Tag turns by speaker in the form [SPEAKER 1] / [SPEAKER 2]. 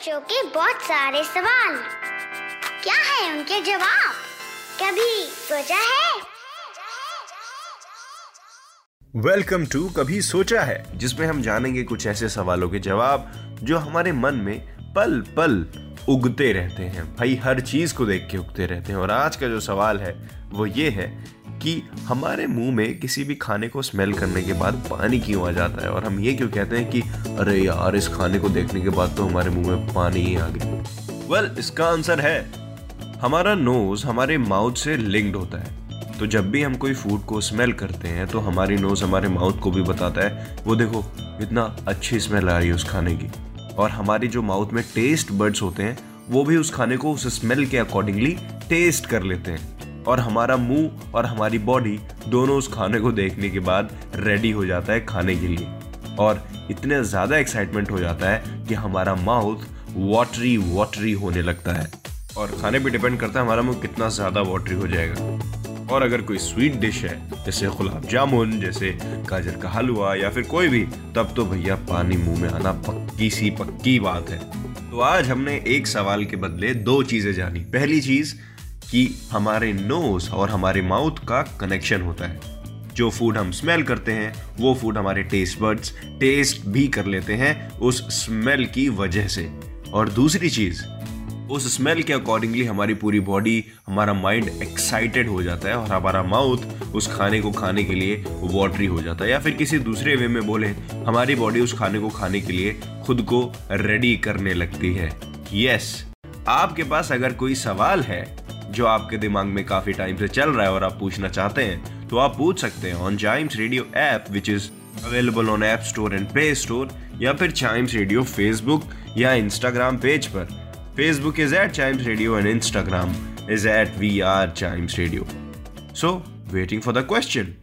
[SPEAKER 1] बच्चों के बहुत सारे सवाल। क्या है उनके जवाब? कभी सोचा है?
[SPEAKER 2] वेलकम टू कभी सोचा है, जिसमें हम जानेंगे कुछ ऐसे सवालों के जवाब, जो हमारे मन में पल पल उगते रहते हैं। भाई, हर चीज़ को देख के उगते रहते हैं, और आज का जो सवाल है, वो ये है कि हमारे मुँह में किसी भी खाने को स्मेल करने के बाद पानी क्यों आ जाता है? और हम ये क्यों कहते हैं कि अरे यार इस खाने को देखने के बाद तो हमारे मुँह में पानी ही आ गया। वेल well, इसका आंसर है हमारा नोज़ हमारे माउथ से लिंक्ड होता है। तो जब भी हम कोई फ़ूड को स्मेल करते हैं तो हमारी नोज़ हमारे माउथ को भी बताता है वो देखो इतना अच्छी स्मेल आ रही है उस खाने की। और हमारी जो माउथ में टेस्ट बर्ड्स होते हैं वो भी उस खाने को उस स्मेल के अकॉर्डिंगली टेस्ट कर लेते हैं। और हमारा मुँह और हमारी बॉडी दोनों उस खाने को देखने के बाद रेडी हो जाता है खाने के लिए। और इतने ज़्यादा एक्साइटमेंट हो जाता है कि हमारा माउथ वाटरी वाटरी होने लगता है। और खाने पे डिपेंड करता है हमारा मुँह कितना ज़्यादा वाटरी हो जाएगा। और अगर कोई स्वीट डिश है, जैसे गुलाब जामुन, जैसे गाजर का हलवा या फिर कोई भी, तब तो भैया पानी मुँह में आना पक्की सी पक्की बात है। तो आज हमने एक सवाल के बदले दो चीज़ें जानी। पहली चीज़ कि हमारे नोज़ और हमारे माउथ का कनेक्शन होता है। जो फ़ूड हम स्मेल करते हैं वो फ़ूड हमारे टेस्ट बर्ड्स टेस्ट भी कर लेते हैं उस स्मेल की वजह से। और दूसरी चीज़ उस स्मेल के अकॉर्डिंगली हमारी पूरी बॉडी हमारा माइंड एक्साइटेड हो जाता है और हमारा माउथ उस खाने को खाने के लिए वाटरी हो जाता है। या फिर किसी दूसरे वे में बोले हमारी बॉडी उस खाने को खाने के लिए खुद को रेडी करने लगती है। यस yes, आपके पास अगर कोई सवाल है जो आपके दिमाग में काफ़ी टाइम से चल रहा है और आप पूछना चाहते हैं तो आप पूछ सकते हैं on Chimes Radio app which is available on app store and play store या फिर चाइम्स रेडियो फेसबुक या इंस्टाग्राम पेज पर। Facebook is at Chimes Radio and Instagram is at we are Chimes Radio so waiting for the question